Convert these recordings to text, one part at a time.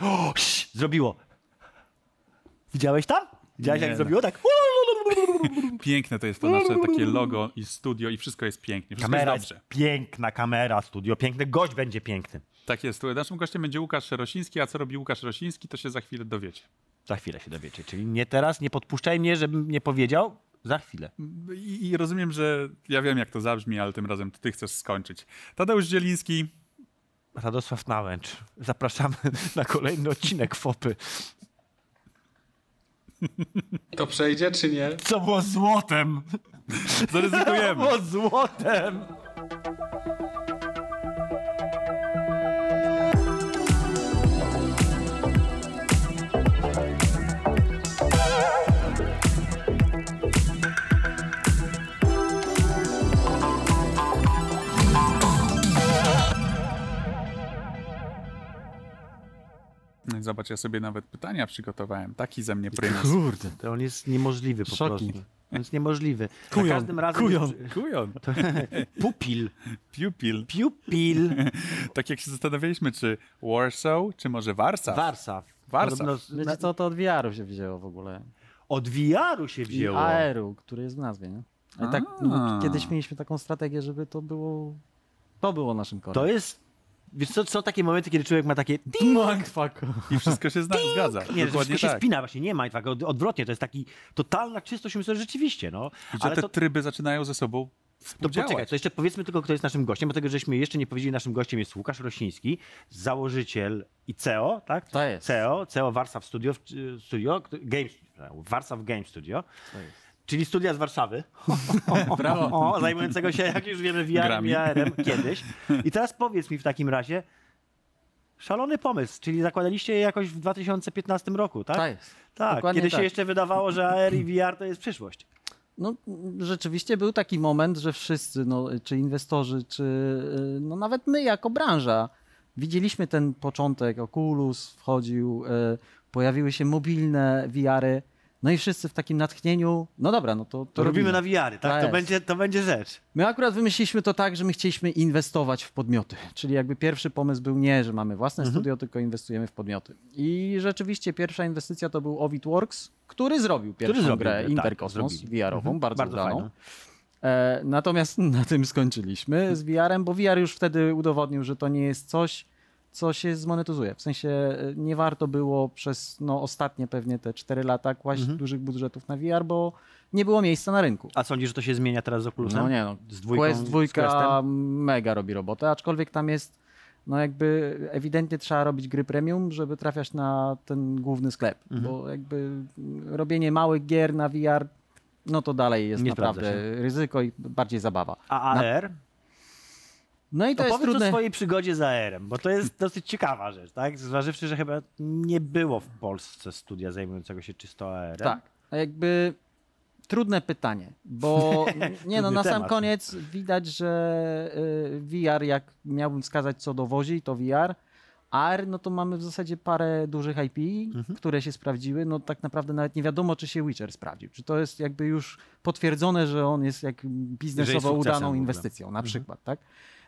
O, zrobiło. Widziałeś tam? Widziałeś Nie, jak no. zrobiło? Tak. Piękne to jest to nasze takie logo i studio i wszystko jest pięknie. Wszystko Kamera jest jest piękna, kamera, studio piękne, gość będzie piękny. Tak jest. Naszym gościem będzie Łukasz Rosiński, a co robi Łukasz Rosiński, to się za chwilę dowiecie. Za chwilę się dowiecie. Czyli nie teraz, nie podpuszczaj mnie, żebym nie powiedział. Za chwilę. I, I rozumiem, że ja wiem, jak to zabrzmi, ale tym razem ty chcesz skończyć. Tadeusz Zieliński, Radosław Nałęcz. Zapraszamy na kolejny odcinek FOPy. To przejdzie, czy nie? Co było złotem? zaryzykujemy. było złotem! Zobacz, ja sobie nawet pytania przygotowałem. Taki ze mnie prymas. Kurde, to on jest niemożliwy po Szoki. prostu. On jest niemożliwy. Za Kujon, każdym razem kujon. Kujon, Pupil. pupil. Pupil. Tak jak się zastanawialiśmy, czy Warsaw, czy może Warszaw. Warszaw. Warszaw. Podobno Wiecie co, to od VR-u się wzięło w ogóle. Od VR-u się I wzięło. AR-u, który jest w nazwie, nie? Ale tak, no, kiedyś mieliśmy taką strategię, żeby to było... To było naszym korem. To jest... Wiesz co, są takie momenty, kiedy człowiek ma takie... Mindfuck. I wszystko się zna, zgadza. Nie, Dokładnie wszystko się tak. spina, właśnie nie ma tak od, odwrotnie, to jest taki totalna czystość umysłowa rzeczywiście, no. I że Ale te to, tryby zaczynają ze sobą to poczekaj, to jeszcze powiedzmy tylko, kto jest naszym gościem, bo tego, żeśmy jeszcze nie powiedzieli, naszym gościem jest Łukasz Rosiński, założyciel i CEO, tak? To jest. CEO, CEO Warsaw Studio, w- Studio Game, Warsaw Game Studio. Czyli studia z Warszawy. Brawo. O, zajmującego się, jak już wiemy, VR, Grami. VR-em kiedyś. I teraz powiedz mi w takim razie, szalony pomysł, czyli zakładaliście je jakoś w 2015 roku, tak? Tak jest. Tak, Dokładnie kiedy tak. się jeszcze wydawało, że AR i VR to jest przyszłość. No, rzeczywiście był taki moment, że wszyscy, no, czy inwestorzy, czy y, no, nawet my jako branża, widzieliśmy ten początek, Oculus wchodził, y, pojawiły się mobilne VR-y, no i wszyscy w takim natchnieniu, no dobra, no to, to, To robimy na VR-y, tak? Tak To będzie, to będzie rzecz. My akurat wymyśliliśmy to tak, że my chcieliśmy inwestować w podmioty. Czyli jakby pierwszy pomysł był nie, że mamy własne Mhm. studio, tylko inwestujemy w podmioty. I rzeczywiście pierwsza inwestycja to był Ovidworks, który zrobił pierwszą zrobił, grę tak, Interkosmos. VR-ową, Mhm, bardzo, bardzo udaną. fajną. E, natomiast na tym skończyliśmy z VR-em, bo VR już wtedy udowodnił, że to nie jest coś, co się zmonetyzuje. W sensie e, nie warto było przez no, ostatnie pewnie te 4 lata kłaść Mhm. dużych budżetów na VR, bo nie było miejsca na rynku. A sądzisz, że to się zmienia teraz z Oculusem? No nie no, Z dwójką, Quest z 2 Questem? mega robi robotę, aczkolwiek tam jest, no jakby ewidentnie trzeba robić gry premium, żeby trafiać na ten główny sklep, Mhm. bo jakby robienie małych gier na VR, no to dalej jest Nie naprawdę ryzyko i bardziej zabawa. A AR? No i to To jest powiedz o trudne. swojej przygodzie z AR-em, bo to jest dosyć ciekawa rzecz, tak? Zważywszy, że chyba nie było w Polsce studia zajmującego się czysto AR-em. Tak, a jakby trudne pytanie, bo nie no, na sam temat. koniec widać, że y, VR, jak miałbym wskazać co dowozi, to VR. AR, no to mamy w zasadzie parę dużych IP, Mhm. które się sprawdziły. No tak naprawdę nawet nie wiadomo, czy się Witcher sprawdził. Czy to jest jakby już potwierdzone, że on jest jak biznesowo w udaną. Mhm. inwestycją, na przykład, tak?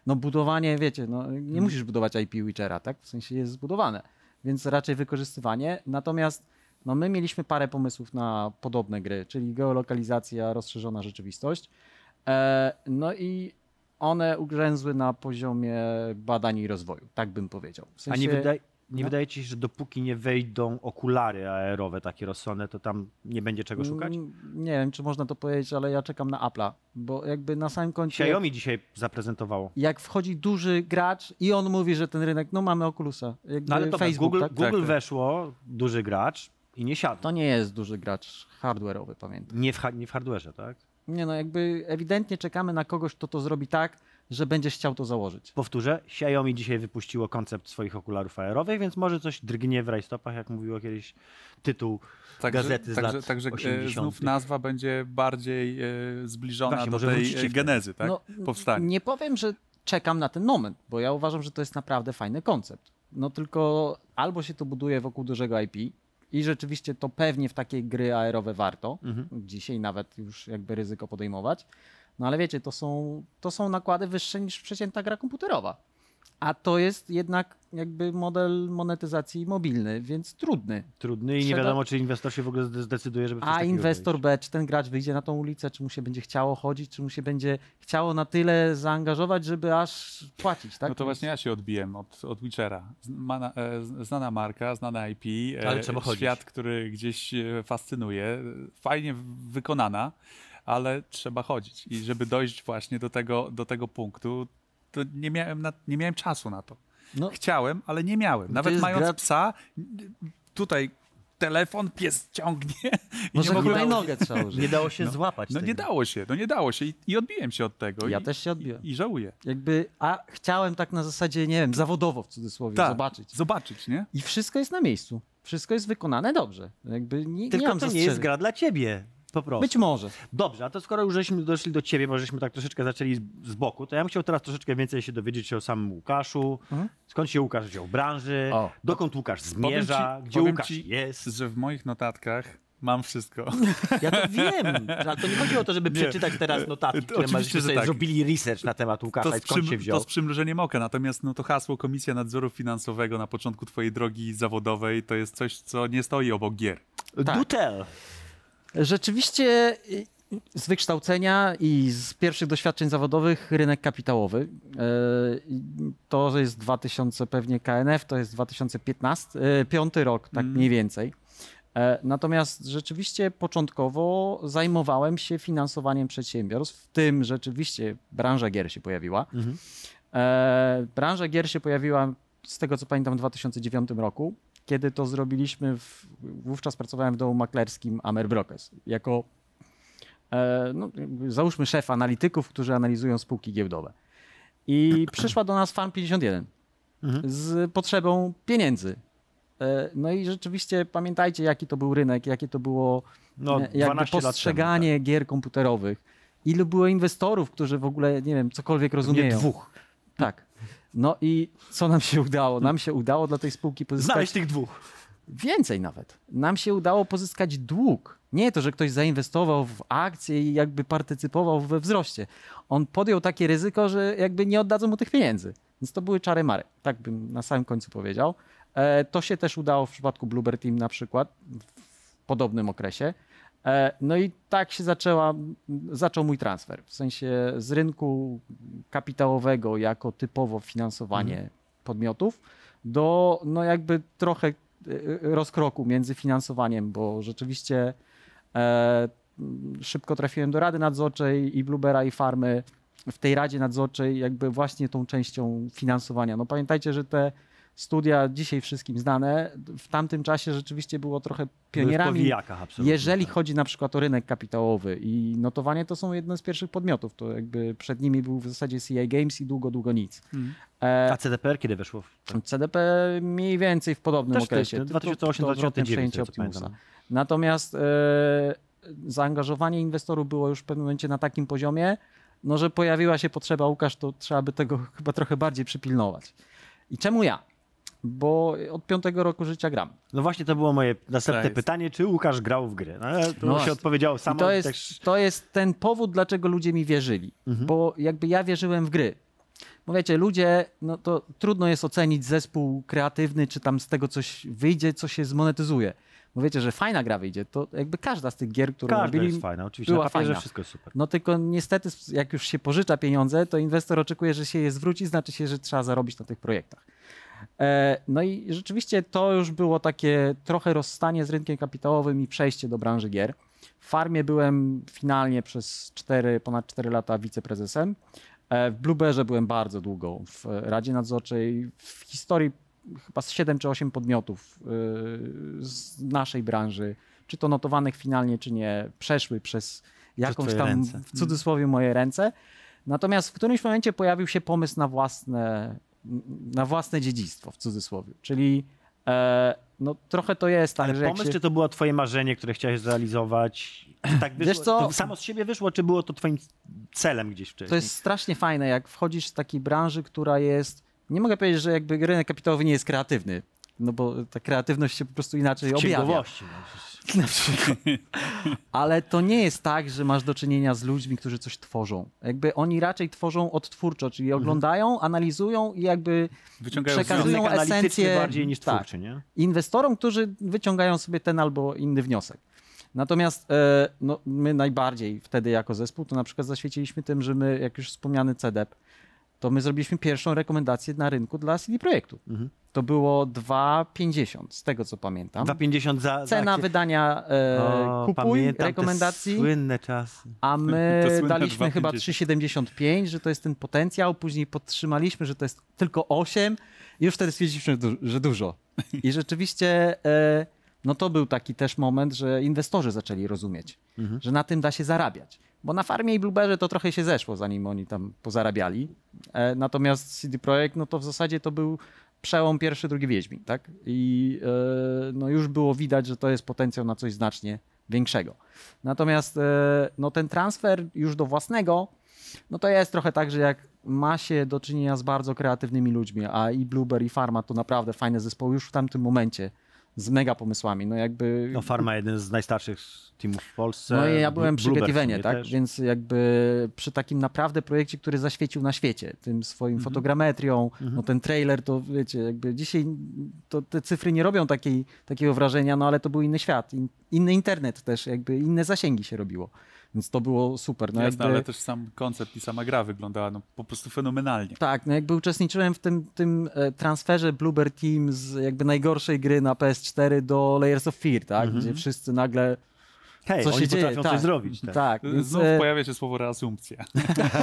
No budowanie, wiecie, no nie musisz budować IP Witchera, tak? W sensie jest zbudowane, więc raczej wykorzystywanie. Natomiast no my mieliśmy parę pomysłów na podobne gry, czyli geolokalizacja, rozszerzona rzeczywistość. E, no i one ugrzęzły na poziomie badań i rozwoju, tak bym powiedział. W A sensie, nie, wydaje, nie no. wydaje ci się, że dopóki nie wejdą okulary AR-owe takie rozsądne, to tam nie będzie czego szukać? Mm, Nie wiem, czy można to powiedzieć, ale ja czekam na Apple'a, bo jakby na samym końcu... Xiaomi dzisiaj zaprezentowało. jak wchodzi duży gracz i on mówi, że ten rynek, no mamy Oculusa, jakby No ale to Facebook, Google, tak? Google Tak, tak. weszło, duży gracz i nie siadł. To nie jest duży gracz hardware'owy, pamiętam. Nie w, nie w hardware'ze, tak? Nie no, jakby ewidentnie czekamy na kogoś, kto to zrobi tak, że będziesz chciał to założyć. Powtórzę, Xiaomi dzisiaj wypuściło koncept swoich okularów AR-owych, więc może coś drgnie w rajstopach, jak mówiło kiedyś tytuł gazety z także, lat Także e, 80. znów nazwa będzie bardziej e, zbliżona Właśnie, do może tej e, genezy, tak? No, Powstania. Nie powiem, że czekam na ten moment, bo ja uważam, że to jest naprawdę fajny koncept. No tylko albo się to buduje wokół dużego IP i rzeczywiście to pewnie w takiej gry aerowe warto. Mhm. Dzisiaj nawet już jakby ryzyko podejmować. No ale wiecie, to są, to są nakłady wyższe niż przeciętna gra komputerowa. A to jest jednak jakby model monetyzacji mobilny, więc trudny. Trudny i nie wiadomo, czy inwestor się w ogóle zde- zdecyduje, żeby A inwestor. B, czy ten gracz wyjdzie na tą ulicę, czy mu się będzie chciało chodzić, czy mu się będzie chciało na tyle zaangażować, żeby aż płacić, tak? No to właśnie ja się odbiłem od, od Witchera. Znana, e, znana marka, znana IP, e, Ale trzeba chodzić. świat, który gdzieś e, fascynuje, e, fajnie wykonana, ale trzeba chodzić. I żeby dojść właśnie do tego, do tego punktu, to nie miałem, na, nie miałem czasu na to. No, Chciałem, ale nie miałem. Nawet mając gra- psa, tutaj telefon, pies ciągnie. I może nie mogłem- hulajnogę trzeba użyć. Nie dało się złapać No tego. nie dało się, no nie dało się i, i odbiłem się od tego. Ja i, też się odbiłem. I, I żałuję. Jakby, a chciałem tak na zasadzie, nie wiem, zawodowo w cudzysłowie Tak, zobaczyć. Zobaczyć, nie? I wszystko jest na miejscu. Wszystko jest wykonane dobrze. Jakby nie, nie Tylko mam to nie jest zastrzeżeń. gra dla ciebie. Po prostu. Być może. Dobrze, a to skoro już żeśmy doszli do ciebie, bo żeśmy tak troszeczkę zaczęli z, z boku, to ja bym chciał teraz troszeczkę więcej się dowiedzieć o samym Łukaszu. Mhm. Skąd się Łukasz wziął w branży, O. dokąd Łukasz zmierza, ci- gdzie Łukasz ci- jest. Że w moich notatkach mam wszystko. Ja to wiem, ale to nie chodzi o to, żeby Nie. przeczytać teraz notatki, To które oczywiście, myśmy że sobie tak. zrobili research na temat Łukasza To i skąd się wziął. to z przymrużeniem oka. Natomiast no, to hasło Komisja Nadzoru Finansowego na początku twojej drogi zawodowej to jest coś, co nie stoi obok gier. Tak. Do tell. Rzeczywiście y, z wykształcenia i z pierwszych doświadczeń zawodowych rynek kapitałowy. E, To, jest 2000 pewnie KNF, to jest 2015, e, piąty rok, tak Mm. mniej więcej. E, Natomiast rzeczywiście początkowo zajmowałem się finansowaniem przedsiębiorstw, w tym rzeczywiście branża gier się pojawiła. Mhm. E, branża gier się pojawiła, z tego co pamiętam, w 2009 roku, kiedy to zrobiliśmy, w, wówczas pracowałem w domu maklerskim Amer Brokers, jako e, no, załóżmy szef analityków, którzy analizują spółki giełdowe. I przyszła do nas Farm 51 Mhm. z potrzebą pieniędzy. E, No i rzeczywiście pamiętajcie, jaki to był rynek, jakie to było No, e, 12 jakby lat temu, postrzeganie gier komputerowych. Ilu było inwestorów, którzy w ogóle, nie wiem, cokolwiek tak. Nie rozumieją. dwóch. Tak. No i co nam się udało? Nam się udało dla tej spółki pozyskać Znaleźć tych dwóch. więcej nawet. Nam się udało pozyskać dług. Nie to, że ktoś zainwestował w akcje i jakby partycypował we wzroście. On podjął takie ryzyko, że jakby nie oddadzą mu tych pieniędzy. Więc to były czary mary. Tak bym na samym końcu powiedział. E, to się też udało w przypadku Bluebird Team na przykład w podobnym okresie. E, No i tak się zaczęła, zaczął mój transfer. W sensie z rynku kapitałowego jako typowo finansowanie podmiotów do no jakby trochę e, rozkroku między finansowaniem, bo rzeczywiście e, szybko trafiłem do Rady Nadzorczej i Bluebera i Farmy. W tej Radzie Nadzorczej jakby właśnie tą częścią finansowania. No pamiętajcie, że te studia dzisiaj wszystkim znane, w tamtym czasie rzeczywiście było trochę pionierami. Jeżeli tak. chodzi na przykład o rynek kapitałowy i notowanie, to są jedne z pierwszych podmiotów. To jakby przed nimi był w zasadzie CI Games i długo, długo nic. E, A CDPR kiedy weszło? W... CDP mniej więcej w podobnym Też okresie. też, tylko to 2008-2009. odwrotne przejęcie co Optimusa. pamiętam. Natomiast e, zaangażowanie inwestorów było już w pewnym momencie na takim poziomie, no, że pojawiła się potrzeba, Łukasz, to trzeba by tego chyba trochę bardziej przypilnować. I czemu ja? Bo od piątego roku życia gram. No właśnie to było moje następne pytanie, czy Łukasz grał w gry? No, to No się I samo. to jest, też- to jest ten powód, dlaczego ludzie mi wierzyli. Mhm. Bo jakby ja wierzyłem w gry. Bo wiecie, ludzie, no to trudno jest ocenić zespół kreatywny, czy tam z tego coś wyjdzie, co się zmonetyzuje. Bo wiecie, że fajna gra wyjdzie, to jakby każda z tych gier, które Każda robili, jest fajna, oczywiście. była Na papierze fajna. wszystko jest super. No tylko niestety, jak już się pożycza pieniądze, to inwestor oczekuje, że się je zwróci, znaczy się, że trzeba zarobić na tych projektach. E, No i rzeczywiście to już było takie trochę rozstanie z rynkiem kapitałowym i przejście do branży gier. W farmie byłem finalnie przez 4, ponad 4 lata wiceprezesem. E, W Blueberze byłem bardzo długo w Radzie Nadzorczej. W historii chyba z 7 czy 8 podmiotów y, z naszej branży, czy to notowanych finalnie, czy nie, przeszły przez jakąś tam ręce. w cudzysłowie moje ręce. Natomiast w którymś momencie pojawił się pomysł na własne, na własne dziedzictwo w cudzysłowie. Czyli e, no, trochę to jest tak, Ale że pomysł, się... czy to było twoje marzenie, które chciałeś zrealizować? Czy tak wyszło, Wiesz co? To samo z siebie wyszło, czy było to twoim celem gdzieś wcześniej? To jest strasznie fajne, jak wchodzisz z takiej branży, która jest. Nie mogę powiedzieć, że jakby rynek kapitałowy nie jest kreatywny, no bo ta kreatywność się po prostu inaczej w objawia. Na przykład. Ale to nie jest tak, że masz do czynienia z ludźmi, którzy coś tworzą. Jakby oni raczej tworzą odtwórczo, czyli oglądają, analizują i jakby Wyciągają przekazują esencję bardziej niż tak, twórczy, nie? inwestorom, którzy wyciągają sobie ten albo inny wniosek. Natomiast e, no, my najbardziej wtedy jako zespół to na przykład zaświeciliśmy tym, że my, jak już wspomniany CDEP, to my zrobiliśmy pierwszą rekomendację na rynku dla CD Projektu. Mhm. To było 2,50 z tego co pamiętam. 2,50 za... Cena za wydania e, O, kupuj, rekomendacji, Słynne czasy. a my daliśmy 2,50. chyba 3,75, że to jest ten potencjał, później podtrzymaliśmy, że to jest tylko 8 i już wtedy stwierdziliśmy, że dużo. I rzeczywiście e, no to był taki też moment, że inwestorzy zaczęli rozumieć, Mhm. że na tym da się zarabiać. Bo na farmie i Blueberry to trochę się zeszło, zanim oni tam pozarabiali. E, natomiast CD Projekt, no to w zasadzie to był przełom pierwszy, drugi Wiedźmin, tak? I e, no już było widać, że to jest potencjał na coś znacznie większego. Natomiast e, no ten transfer już do własnego, no to jest trochę tak, że jak ma się do czynienia z bardzo kreatywnymi ludźmi, a i Blueberry i Farma to naprawdę fajne zespoły już w tamtym momencie z mega pomysłami. No jakby No Farma jeden z najstarszych teamów w Polsce. no i ja byłem przy Getivenie, tak? też. Więc jakby przy takim naprawdę projekcie, który zaświecił na świecie, tym swoim Mhm. fotogrametrią, no ten trailer, to wiecie, jakby dzisiaj to te cyfry nie robią takiej, takiego wrażenia, no ale to był inny świat, in, inny internet też, jakby inne zasięgi się robiło. Więc to było super. No Jasne, jakby, ale też sam koncept i sama gra wyglądała no, po prostu fenomenalnie. Tak, no jakby uczestniczyłem w tym, tym e, transferze Bluebird Team z jakby najgorszej gry na PS4 do Layers of Fear, tak? Mhm. Gdzie wszyscy nagle Hej, co oni się dzieje. tak, coś zrobić. Tak. tak więc, Znów e, pojawia się słowo reasumpcja.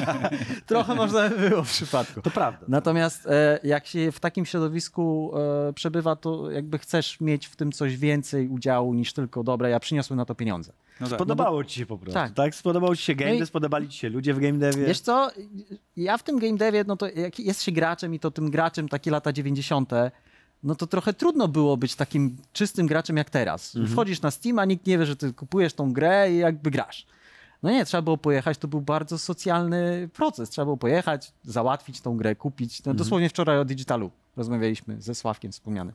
trochę można by było w przypadku. To prawda. Natomiast e, jak się w takim środowisku e, przebywa, to jakby chcesz mieć w tym coś więcej udziału niż tylko dobra, ja przyniosłem na to pieniądze. No tak. Spodobało ci się po prostu, Tak. tak? Spodobał ci się game No i- spodobali ci się ludzie w game devie. Wiesz co, ja w tym game devie, no to jak jest się graczem i to tym graczem takie lata 90., no to trochę trudno było być takim czystym graczem jak teraz. Wchodzisz na Steam, a nikt nie wie, że ty kupujesz tą grę i jakby grasz. No nie, trzeba było pojechać, to był bardzo socjalny proces. Trzeba było pojechać, załatwić tą grę, kupić. No, Dosłownie wczoraj o Digitalu rozmawialiśmy ze Sławkiem wspomnianym,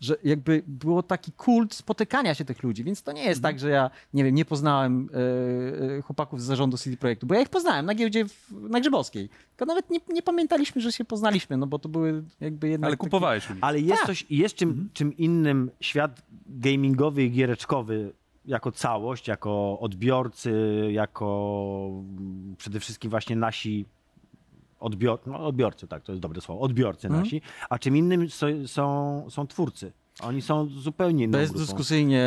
że jakby było taki kult spotykania się tych ludzi, więc to nie jest tak, że ja, nie wiem, nie poznałem e, e, chłopaków z zarządu CD Projektu, bo ja ich poznałem na giełdzie w, na Grzybowskiej. Tylko nawet nie, nie pamiętaliśmy, że się poznaliśmy, no bo to były jakby jednak... Ale takie- kupowałeś nich. Ale jest, Tak. coś, jest czym, Mhm. czym innym świat gamingowy i giereczkowy jako całość, jako odbiorcy, jako mm, przede wszystkim właśnie nasi odbior, no, odbiorcy, tak, to jest dobre słowo, odbiorcy Mhm. nasi, a czym innym są, są, są twórcy. Oni są zupełnie inną. Bezdyskusyjnie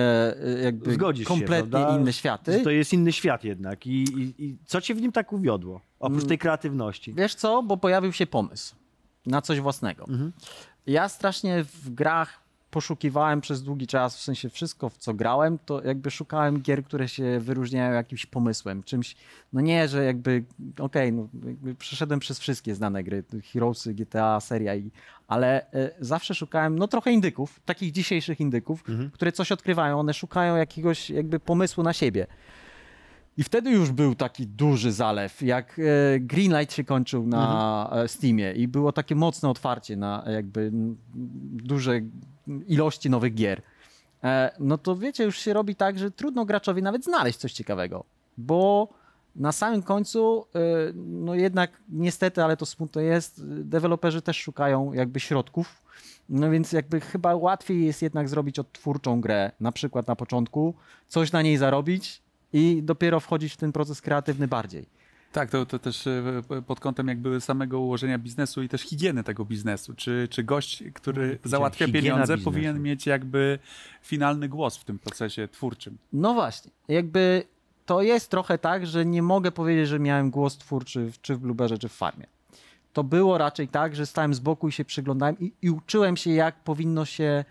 y, jakby Zgodzisz się, kompletnie prawda? inne światy. To jest inny świat jednak. I, i, I co cię w nim tak uwiodło? Oprócz tej kreatywności. Wiesz co, bo pojawił się pomysł na coś własnego. Mhm. Ja strasznie w grach poszukiwałem przez długi czas, w sensie wszystko, w co grałem, to jakby szukałem gier, które się wyróżniają jakimś pomysłem, czymś, no nie, że jakby, okej, no jakby przeszedłem przez wszystkie znane gry, Heroesy, GTA, seria, i, ale e, zawsze szukałem, no trochę indyków, takich dzisiejszych indyków, które coś odkrywają, one szukają jakiegoś jakby pomysłu na siebie. I wtedy już był taki duży zalew, jak e, Greenlight się kończył na e, Steamie i było takie mocne otwarcie na jakby duże ilości nowych gier. E, No to wiecie, już się robi tak, że trudno graczowi nawet znaleźć coś ciekawego, bo na samym końcu, e, no jednak niestety, ale to smutne jest, deweloperzy też szukają jakby środków, no więc jakby chyba łatwiej jest jednak zrobić odtwórczą grę, na przykład na początku, coś na niej zarobić i dopiero wchodzić w ten proces kreatywny bardziej. Tak, to, to też e, pod kątem jakby samego ułożenia biznesu i też higieny tego biznesu. Czy, czy gość, który załatwia higiena pieniądze, biznesu. powinien mieć jakby finalny głos w tym procesie twórczym. No właśnie, jakby to jest trochę tak, że nie mogę powiedzieć, że miałem głos twórczy w- czy w Blueberze, czy w Farmie. To było raczej tak, że stałem z boku i się przyglądałem i, i uczyłem się, jak powinno się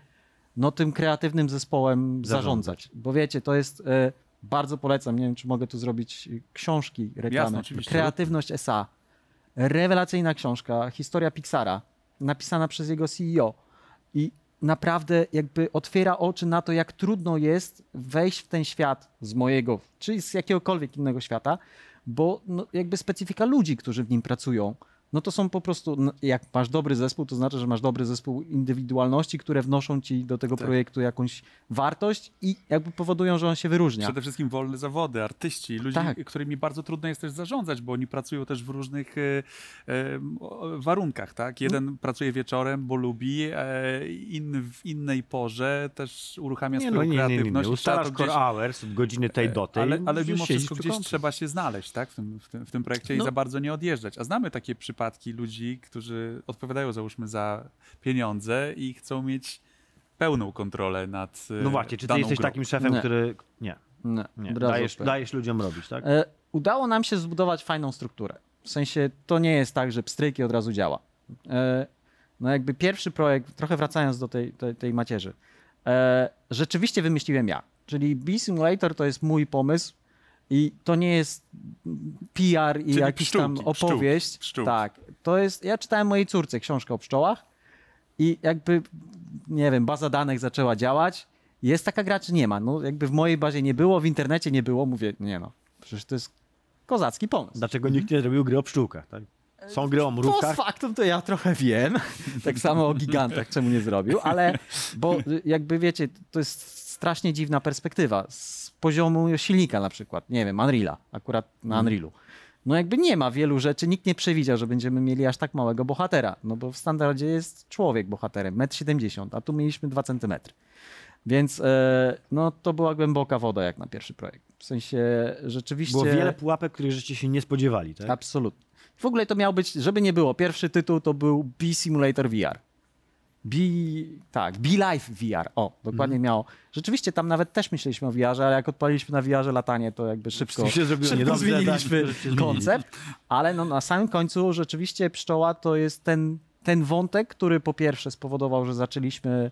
no, tym kreatywnym zespołem zarządzać. Bo wiecie, to jest, e, bardzo polecam, nie wiem, czy mogę tu zrobić e, książki, reklamy. Jasne, oczywiście. Kreatywność SA. Rewelacyjna książka, historia Pixara, napisana przez jego CEO. I naprawdę jakby otwiera oczy na to, jak trudno jest wejść w ten świat z mojego, czy z jakiegokolwiek innego świata, bo no, jakby specyfika ludzi, którzy w nim pracują, no to są po prostu, no, jak masz dobry zespół, to znaczy, że masz dobry zespół indywidualności, które wnoszą ci do tego Tak. projektu jakąś wartość i jakby powodują, że on się wyróżnia. Przede wszystkim wolne zawody, artyści, ludzie, Tak. którymi bardzo trudno jest też zarządzać, bo oni pracują też w różnych e, e, warunkach, tak? Jeden pracuje wieczorem, bo lubi, e, inny w innej porze też uruchamia Nie, swoją no nie, nie, nie, nie. kreatywność. i Ustalasz core gdzieś- E, hours, od godziny tej do tej. ale, ale mimo wszystko gdzieś trzeba się znaleźć tak? w, tym, w, tym, w tym projekcie i No. za bardzo nie odjeżdżać. A znamy takie przypadki ludzi, którzy odpowiadają załóżmy za pieniądze i chcą mieć pełną kontrolę nad e, No właśnie, czy ty daną jesteś grą. takim szefem, Nie. który... Nie, Nie, nie. Dajesz, dajesz ludziom robić, tak? E, udało nam się zbudować fajną strukturę. W sensie to nie jest tak, że pstryk i od razu działa. E, no jakby pierwszy projekt, trochę wracając do tej, tej, tej macierzy, e, rzeczywiście wymyśliłem ja. Czyli B-Simulator to jest mój pomysł i to nie jest PR i Czyli jakiś tam pszczółki, pszczółki, opowieść. pszczółki. Tak, to jest, ja czytałem mojej córce książkę o pszczołach i jakby, nie wiem, baza danych zaczęła działać. Jest taka gra, czy nie ma? No jakby w mojej bazie nie było, w internecie nie było, mówię, nie no, przecież to jest kozacki pomysł. Dlaczego nikt nie zrobił gry o pszczółkach, tak? Są gry o mrówkach. factum to ja trochę wiem, tak samo o gigantach, czemu nie zrobił, ale bo y, jakby wiecie, to jest strasznie dziwna perspektywa z poziomu silnika na przykład, nie wiem, Unreala, akurat na Unrealu. No jakby nie ma wielu rzeczy, nikt nie przewidział, że będziemy mieli aż tak małego bohatera, no bo w standardzie jest człowiek bohaterem, 1,70 m, a tu mieliśmy 2 cm. Więc e, no to była głęboka woda jak na pierwszy projekt. W sensie rzeczywiście... Było wiele pułapek, których żeście się nie spodziewali, tak? Absolutnie. W ogóle to miał być, żeby nie było, pierwszy tytuł to był B-Simulator VR. B, tak, B-Life VR. O, dokładnie Mhm. miało. Rzeczywiście tam nawet też myśleliśmy o VR-ze, ale jak odpaliliśmy na VR-ze latanie, to jakby szybko, się zrobiło szybko zmieniliśmy tak, się zmienili. koncept. Ale no, na samym końcu rzeczywiście pszczoła to jest ten, ten wątek, który po pierwsze spowodował, że zaczęliśmy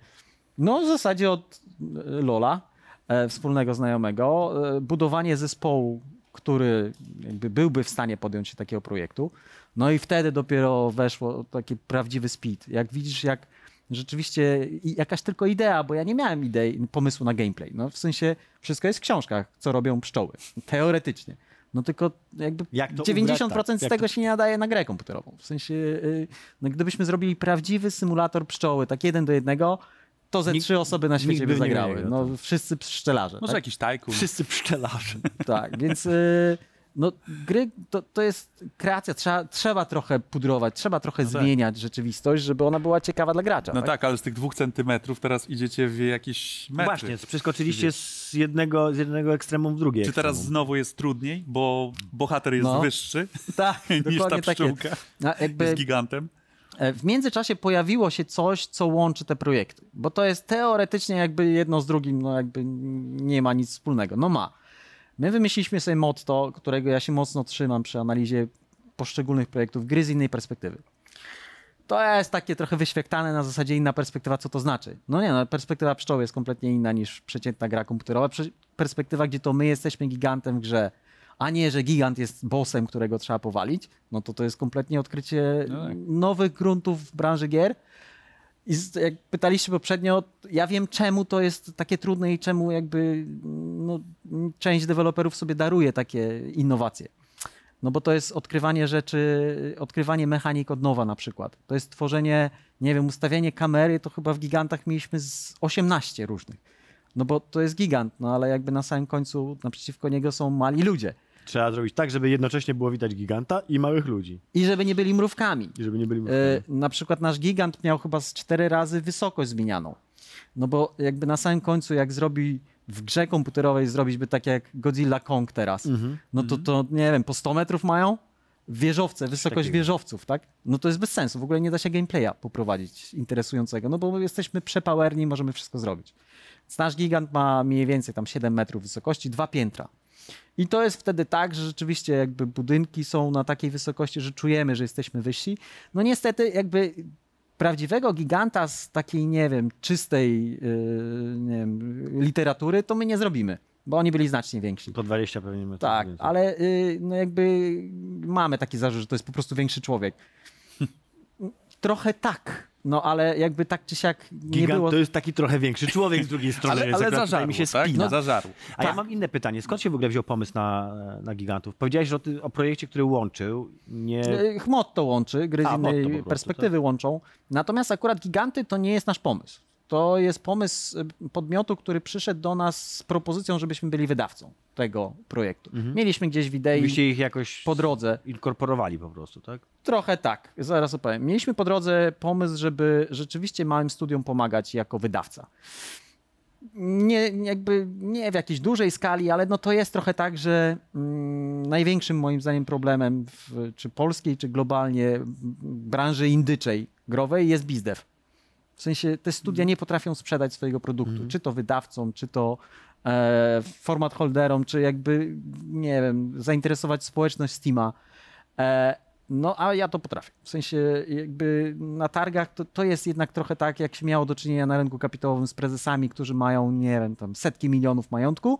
no w zasadzie od e, Lola, e, wspólnego znajomego, e, budowanie zespołu, który jakby byłby w stanie podjąć się takiego projektu. No i wtedy dopiero weszło taki prawdziwy speed. Jak widzisz, jak rzeczywiście i jakaś tylko idea, bo ja nie miałem idei, pomysłu na gameplay. No w sensie wszystko jest w książkach, co robią pszczoły. Teoretycznie. No tylko jakby Jak to 90% ubrać, tak? z Jak tego to- się nie nadaje na grę komputerową. W sensie, yy, no gdybyśmy zrobili prawdziwy symulator pszczoły, tak jeden do jednego, to ze Nikt- trzy osoby na świecie by nie zagrały. grał, No wszyscy pszczelarze. Może tak? jakiś tajkun. Wszyscy pszczelarze. Tak, więc y, no, gry to, to jest kreacja, trzeba, trzeba trochę pudrować, trzeba trochę tak. zmieniać rzeczywistość, żeby ona była ciekawa dla gracza. No tak? tak, ale z tych dwóch centymetrów teraz idziecie w jakieś metry. No Właśnie, przeskoczyliście z jednego, z jednego ekstremum w drugie Czy teraz ekstremum. znowu jest trudniej, bo bohater jest No. wyższy tak, niż ta dokładnie tak jest. pszczółka? No, jakby, Jest gigantem. E, W międzyczasie pojawiło się coś, co łączy te projekty, bo to jest teoretycznie jakby jedno z drugim, no jakby nie ma nic wspólnego. No ma. My wymyśliliśmy sobie motto, którego ja się mocno trzymam przy analizie poszczególnych projektów, gry z innej perspektywy. To jest takie trochę wyświechtane na zasadzie inna perspektywa, co to znaczy. No nie, no, perspektywa pszczoły jest kompletnie inna niż przeciętna gra komputerowa. Perspektywa, gdzie to my jesteśmy gigantem w grze, a nie, że gigant jest bossem, którego trzeba powalić, no to to jest kompletnie odkrycie No tak. nowych gruntów w branży gier. I jak pytaliście poprzednio, ja wiem czemu to jest takie trudne i czemu jakby no, część deweloperów sobie daruje takie innowacje. No bo to jest odkrywanie rzeczy, odkrywanie mechanik od nowa na przykład. To jest tworzenie, nie wiem, ustawianie kamery, to chyba w gigantach mieliśmy z 18 różnych. No bo to jest gigant, no ale jakby na samym końcu naprzeciwko niego są mali ludzie. Trzeba zrobić tak, żeby jednocześnie było widać giganta i małych ludzi. I żeby nie byli mrówkami. I żeby nie byli E, na przykład nasz gigant miał chyba z cztery razy wysokość zmienianą. No bo jakby na samym końcu, jak zrobi w grze komputerowej zrobić by tak jak Godzilla Kong teraz, Mhm. no to to, nie wiem, po 100 metrów mają wieżowce, wysokość wieżowców, tak? No to jest bez sensu. W ogóle nie da się gameplaya poprowadzić interesującego, no bo my jesteśmy przepowerni możemy wszystko zrobić. Więc nasz gigant ma mniej więcej tam 7 metrów wysokości, dwa piętra. I to jest wtedy tak, że rzeczywiście jakby budynki są na takiej wysokości, że czujemy, że jesteśmy wyżsi. No niestety jakby prawdziwego giganta z takiej, nie wiem, czystej yy, nie wiem, literatury to my nie zrobimy, bo oni byli znacznie więksi. Po 20 pewnie metrów. Tak, więcej. ale y, no jakby mamy taki zarzut, że to jest po prostu większy człowiek. Trochę tak. No ale jakby tak czy siak nie Gigant było... to jest taki trochę większy człowiek z drugiej strony. Ale, ale zażarł, mi się tak? spina. No, zażarł. A ja Tak. mam inne pytanie. Skąd się w ogóle wziął pomysł na, na gigantów? Powiedziałeś że o, ty, o projekcie, który łączył. Nie... E, Chmot to łączy, gry z innej prostu, tak. perspektywy łączą. Natomiast akurat giganty to nie jest nasz pomysł. To jest pomysł e, podmiotu, który przyszedł do nas z propozycją, żebyśmy byli wydawcą tego projektu. Mieliśmy gdzieś w idei Byście ich jakoś po drodze. inkorporowali po prostu, tak? Trochę tak, zaraz opowiem. Mieliśmy po drodze pomysł, żeby rzeczywiście małym studiom pomagać jako wydawca. Nie, jakby nie w jakiejś dużej skali, ale no to jest trochę tak, że mm, największym moim zdaniem problemem w, czy polskiej, czy globalnie branży indyczej growej jest bizdev. W sensie te studia nie potrafią sprzedać swojego produktu, czy to wydawcom, czy to e, format holderom, czy jakby, nie wiem, zainteresować społeczność Steama. E, no, a ja to potrafię. W sensie jakby na targach to, to jest jednak trochę tak, jak się miało do czynienia na rynku kapitałowym z prezesami, którzy mają, nie wiem, tam setki milionów majątku.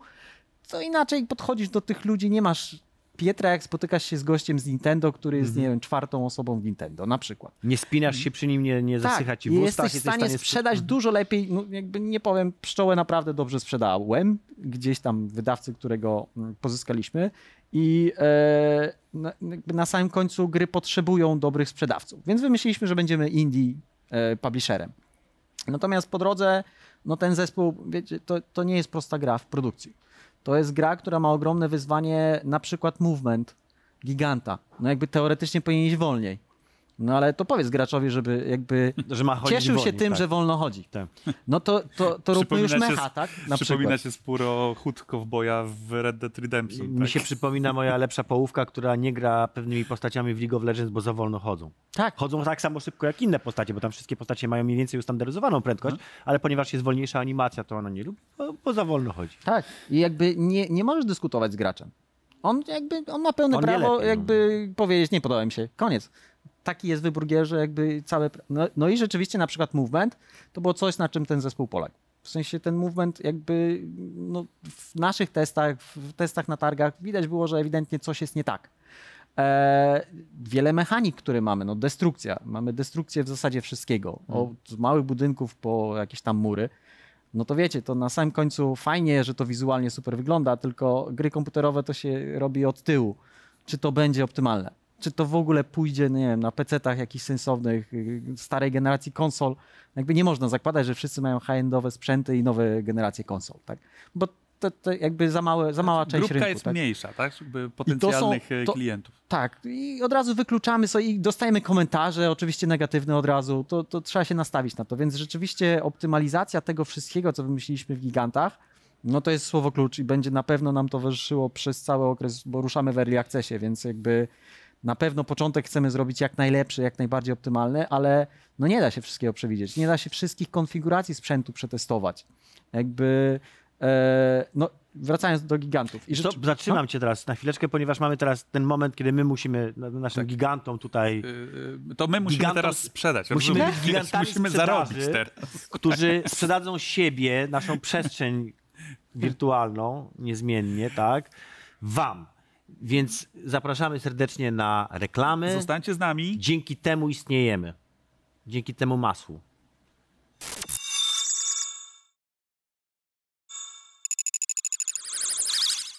Co inaczej podchodzisz do tych ludzi, nie masz Pietra, jak spotykasz się z gościem z Nintendo, który jest, nie wiem, czwartą osobą w Nintendo, na przykład. Nie spinasz się przy nim, nie, nie zasycha ci w ustach. jesteś w stanie sprzedać dużo lepiej, no jakby nie powiem, pszczołę naprawdę dobrze sprzedałem, gdzieś tam wydawcy, którego mm, pozyskaliśmy i e, na, jakby na samym końcu gry potrzebują dobrych sprzedawców, więc wymyśliliśmy, że będziemy indie e, publisherem. Natomiast po drodze, no ten zespół, wiecie, to, to nie jest prosta gra w produkcji. To jest gra, która ma ogromne wyzwanie, na przykład movement giganta. No jakby teoretycznie powinien iść wolniej. No ale to powiedz graczowi, żeby jakby Że ma chodzić cieszył się wolniej, tym, tak. że wolno chodzi. Tak. No to, to, to róbmy już mecha, tak? Na Przypomina przykład. się spóro chód kowboja w Red Dead Redemption. Mi tak? się przypomina moja lepsza połówka, która nie gra pewnymi postaciami w League of Legends, bo za wolno chodzą. Tak. Chodzą tak samo szybko jak inne postacie, bo tam wszystkie postacie mają mniej więcej ustandaryzowaną prędkość, ale ponieważ jest wolniejsza animacja, to ona nie lubi, bo, bo za wolno chodzi. Tak. I jakby nie, nie możesz dyskutować z graczem. On jakby, on ma pełne On prawo lepiej, no. jakby powiedzieć, nie podoba mi się. Koniec. Taki jest wybór gier, że jakby całe... No, no i rzeczywiście na przykład movement to było coś, na czym ten zespół poległ. W sensie ten movement jakby no, w naszych testach, w testach na targach widać było, że ewidentnie coś jest nie tak. E, wiele mechanik, które mamy, no destrukcja. Mamy destrukcję w zasadzie wszystkiego. Od małych budynków po jakieś tam mury. No to wiecie, to na samym końcu fajnie, że to wizualnie super wygląda, tylko gry komputerowe to się robi od tyłu. Czy to będzie optymalne? Czy to w ogóle pójdzie, nie wiem, na PC-tach jakichś sensownych, y, starej generacji konsol? Jakby nie można zakładać, że wszyscy mają high-endowe sprzęty i nowe generacje konsol, tak? Bo to, to jakby za, małe, za mała część Grupka rynku. jest tak? mniejsza, tak? Jakby potencjalnych e, to- klientów. Tak, i od razu wykluczamy sobie i dostajemy komentarze, oczywiście negatywne od razu, to, to trzeba się nastawić na to. Więc rzeczywiście optymalizacja tego wszystkiego, co wymyśliliśmy w Gigantach, no to jest słowo klucz i będzie na pewno nam towarzyszyło przez cały okres, bo ruszamy w Early Accessie, więc jakby na pewno początek chcemy zrobić jak najlepszy, jak najbardziej optymalny, ale no nie da się wszystkiego przewidzieć, nie da się wszystkich konfiguracji sprzętu przetestować. Jakby, e, no wracając do Gigantów. I rzeczy- zatrzymam cię teraz na chwileczkę, ponieważ mamy teraz ten moment, kiedy my musimy na- naszym gigantom tutaj, E, To my musimy Gigantom- teraz sprzedać. musimy być gigantami Musimy zarobić teraz. którzy sprzedadzą siebie, naszą przestrzeń wirtualną, niezmiennie, tak, wam. Więc zapraszamy serdecznie na reklamy. Zostańcie z nami. Dzięki temu istniejemy. Dzięki temu masłu.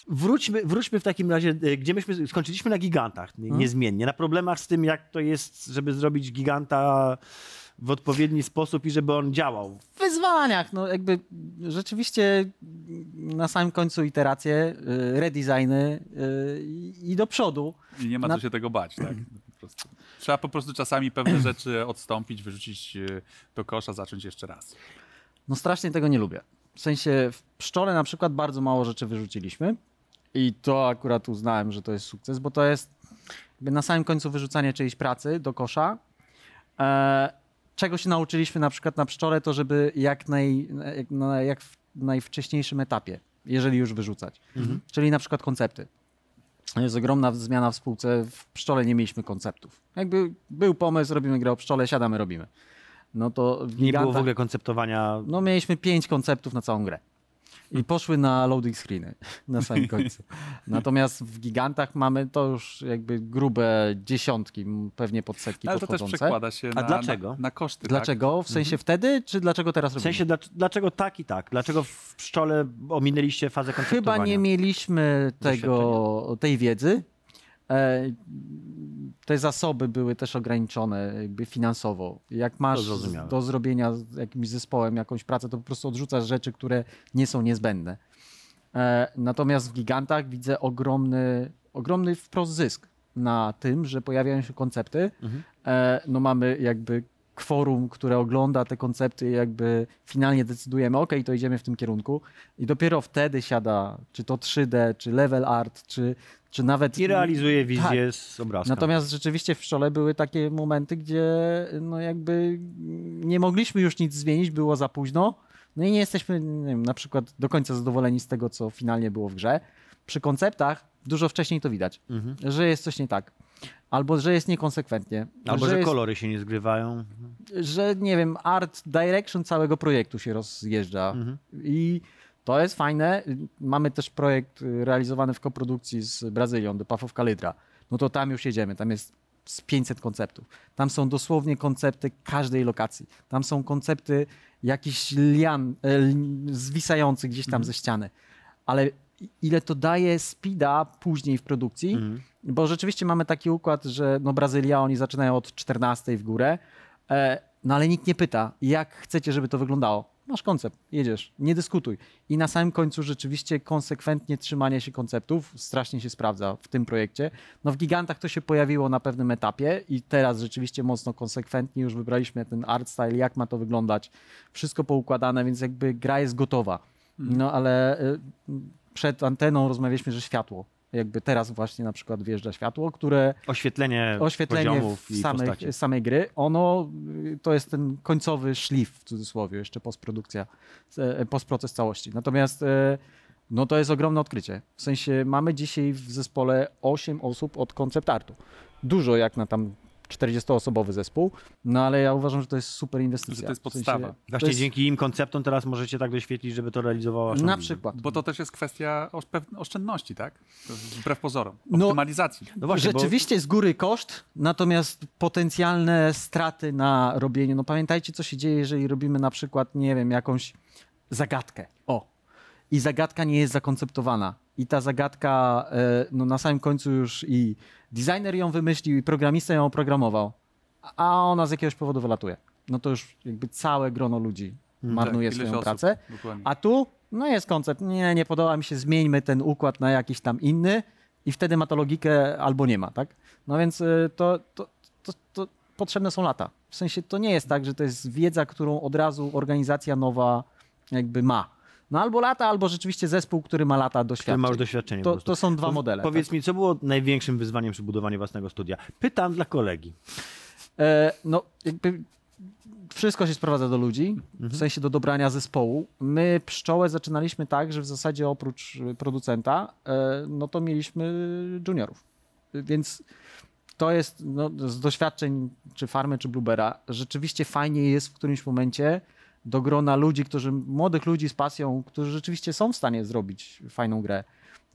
Wróćmy, wróćmy w takim razie, e, gdzie myśmy skończyliśmy na gigantach, nie- niezmiennie, na problemach z tym, jak to jest, żeby zrobić giganta w odpowiedni sposób i żeby on działał. wyzwaniach, no jakby rzeczywiście na samym końcu iteracje, y, redesigny y, i- do przodu. I nie ma Na- co się tego bać, tak? Prostu. Trzeba po prostu czasami pewne rzeczy odstąpić, wyrzucić e, do kosza, zacząć jeszcze raz. No strasznie tego nie lubię. W sensie w pszczole na przykład bardzo mało rzeczy wyrzuciliśmy i to akurat uznałem, że to jest sukces, bo to jest na samym końcu wyrzucanie czyjejś pracy do kosza. E, czego się nauczyliśmy na przykład na pszczole, to żeby jak, naj, jak, w najwcześniejszym etapie, jeżeli już wyrzucać. Czyli na przykład koncepty. Jest ogromna zmiana w spółce. W pszczole nie mieliśmy konceptów. Jakby był pomysł, robimy grę o pszczole, siadamy, robimy. No to Nie było w ogóle konceptowania. no mieliśmy pięć konceptów na całą grę. I poszły na loading screeny na samym końcu. Natomiast w gigantach mamy to już jakby grube dziesiątki, pewnie pod setki Ale to też przekłada się A na, dlaczego? na, na koszty. Dlaczego? W sensie wtedy, czy dlaczego teraz W robimy? sensie, dlac- dlaczego tak i tak? Dlaczego w pszczole ominęliście fazę konceptowania? Chyba nie mieliśmy tego, tej wiedzy. E, Te zasoby były też ograniczone jakby finansowo. Jak masz do zrobienia z jakimś zespołem jakąś pracę, to po prostu odrzucasz rzeczy, które nie są niezbędne. E, Natomiast w gigantach widzę ogromny, ogromny wprost zysk na tym, że pojawiają się koncepty. Mhm. E, No mamy jakby kworum, które ogląda te koncepty i jakby finalnie decydujemy, ok, to idziemy w tym kierunku i dopiero wtedy siada, czy to 3D, czy level art, czy, czy nawet... I realizuje wizję z obrazka. Natomiast rzeczywiście w szkole były takie momenty, gdzie no jakby nie mogliśmy już nic zmienić, było za późno. No i nie jesteśmy nie wiem, na przykład do końca zadowoleni z tego, co finalnie było w grze. Przy konceptach dużo wcześniej to widać, Mhm. że jest coś nie tak. Albo że jest niekonsekwentnie. Albo, że, jest, kolory się nie zgrywają. że nie wiem, art direction całego projektu się rozjeżdża. Mhm. I to jest fajne. Mamy też projekt y, realizowany w koprodukcji z Brazylią, The Path of Calydra. No to tam już jedziemy. Tam jest z 500 konceptów. Tam są dosłownie koncepty każdej lokacji. Tam są koncepty jakichś lian e, zwisających gdzieś tam ze ściany. Ale ile to daje speeda później w produkcji, Mhm. bo rzeczywiście mamy taki układ, że no Brazylia, oni zaczynają od 14 w górę, e, no ale nikt nie pyta, jak chcecie, żeby to wyglądało. Masz koncept, jedziesz, nie dyskutuj. I na samym końcu rzeczywiście konsekwentnie trzymanie się konceptów strasznie się sprawdza w tym projekcie. No w Gigantach to się pojawiło na pewnym etapie i teraz rzeczywiście mocno konsekwentnie już wybraliśmy ten art style, jak ma to wyglądać. Wszystko poukładane, więc jakby gra jest gotowa. No ale y, przed anteną rozmawialiśmy, że światło. Jakby teraz właśnie na przykład wjeżdża światło, które Oświetlenie, oświetlenie w samej, samej gry, ono y, to jest ten końcowy szlif w cudzysłowie, jeszcze postprodukcja, e, postproces całości. Natomiast e, no to jest ogromne odkrycie. W sensie mamy dzisiaj w zespole 8 osób od koncept artu. Dużo jak na tam 40-osobowy zespół, no ale ja uważam, że to jest super inwestycja. Że to jest W sensie, podstawa. Właśnie jest- dzięki im konceptom teraz możecie tak doświetlić, żeby to realizowało Na przykład. Bo to też jest kwestia oszczędności, tak? Wbrew pozorom. No, Optymalizacji. No właśnie, bo Rzeczywiście z góry koszt, natomiast potencjalne straty na robieniu. No pamiętajcie, co się dzieje, jeżeli robimy na przykład, nie wiem, jakąś zagadkę. O. I zagadka nie jest zakonceptowana. I ta zagadka, e, no na samym końcu już i designer ją wymyślił, i programista ją oprogramował, a ona z jakiegoś powodu wylatuje. No to już jakby całe grono ludzi marnuje Tak, swoją osób, pracę. Dokładnie. A tu, no jest koncept, nie, nie podoba mi się, zmieńmy ten układ na jakiś tam inny i wtedy ma to logikę albo nie ma, tak? No więc y, to, to, to, to potrzebne są lata. W sensie to nie jest tak, że to jest wiedza, którą od razu organizacja nowa jakby ma. No albo lata, albo rzeczywiście zespół, który ma lata który doświadczeń. ma już doświadczenie. To, to są dwa Po- modele. Powiedz tak? mi, co było największym wyzwaniem przy budowaniu własnego studia? Pytam dla kolegi. E, no, jakby wszystko się sprowadza do ludzi, Mhm. w sensie do dobrania zespołu. My pszczołę zaczynaliśmy tak, że w zasadzie oprócz producenta, e, no to mieliśmy juniorów. Więc to jest no, z doświadczeń czy farmy, czy Bluebera, rzeczywiście fajnie jest w którymś momencie do grona ludzi, którzy, młodych ludzi z pasją, którzy rzeczywiście są w stanie zrobić fajną grę,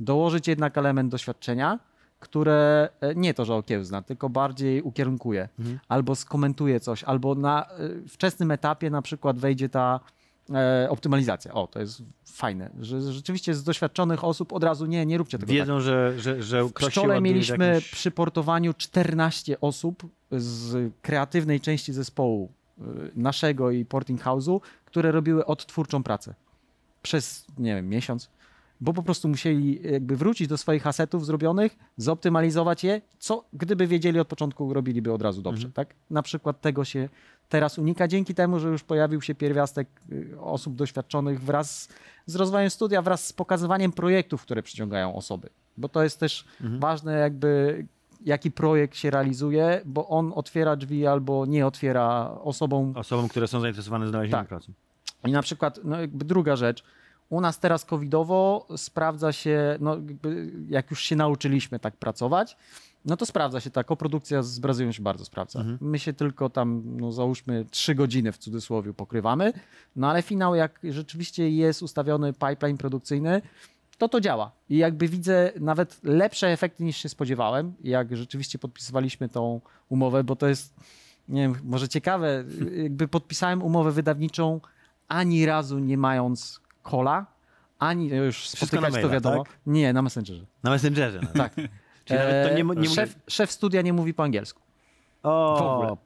dołożyć jednak element doświadczenia, które e, nie to, że okiełzna, tylko bardziej ukierunkuje, albo skomentuje coś, albo na e, wczesnym etapie na przykład wejdzie ta e, optymalizacja. O, to jest fajne, że rzeczywiście z doświadczonych osób od razu nie, nie róbcie tego tak. Wiedzą, że, że, że w w mieliśmy jakimś... przy portowaniu 14 osób z kreatywnej części zespołu naszego i Porting House'u, które robiły odtwórczą pracę przez, nie wiem, miesiąc, bo po prostu musieli jakby wrócić do swoich asetów zrobionych, zoptymalizować je, co gdyby wiedzieli od początku, robiliby od razu dobrze, tak? Na przykład tego się teraz unika dzięki temu, że już pojawił się pierwiastek y, osób doświadczonych wraz z rozwojem studia, wraz z pokazywaniem projektów, które przyciągają osoby. Bo to jest też ważne jakby jaki projekt się realizuje, bo on otwiera drzwi albo nie otwiera osobom, Osobom, które są zainteresowane znalezieniem Tak. pracy. i na przykład, no jakby druga rzecz, u nas teraz covidowo sprawdza się, no jak już się nauczyliśmy tak pracować, No to sprawdza się ta koprodukcja z Brazylią się bardzo sprawdza. My się tylko tam, no załóżmy, trzy godziny w cudzysłowie pokrywamy, no ale finał, jak rzeczywiście jest ustawiony pipeline produkcyjny, to to działa. I jakby widzę nawet lepsze efekty niż się spodziewałem, jak rzeczywiście podpisywaliśmy tą umowę, bo to jest, nie wiem, może ciekawe, jakby podpisałem umowę wydawniczą ani razu nie mając kola, ani już Wszystko spotykać na to maila, wiadomo. tak? Nie, na Messengerze. Na Messengerze. No. Tak. Czyli nawet to nie, mo- nie E, szef, szef studia nie mówi po angielsku, O, w ogóle.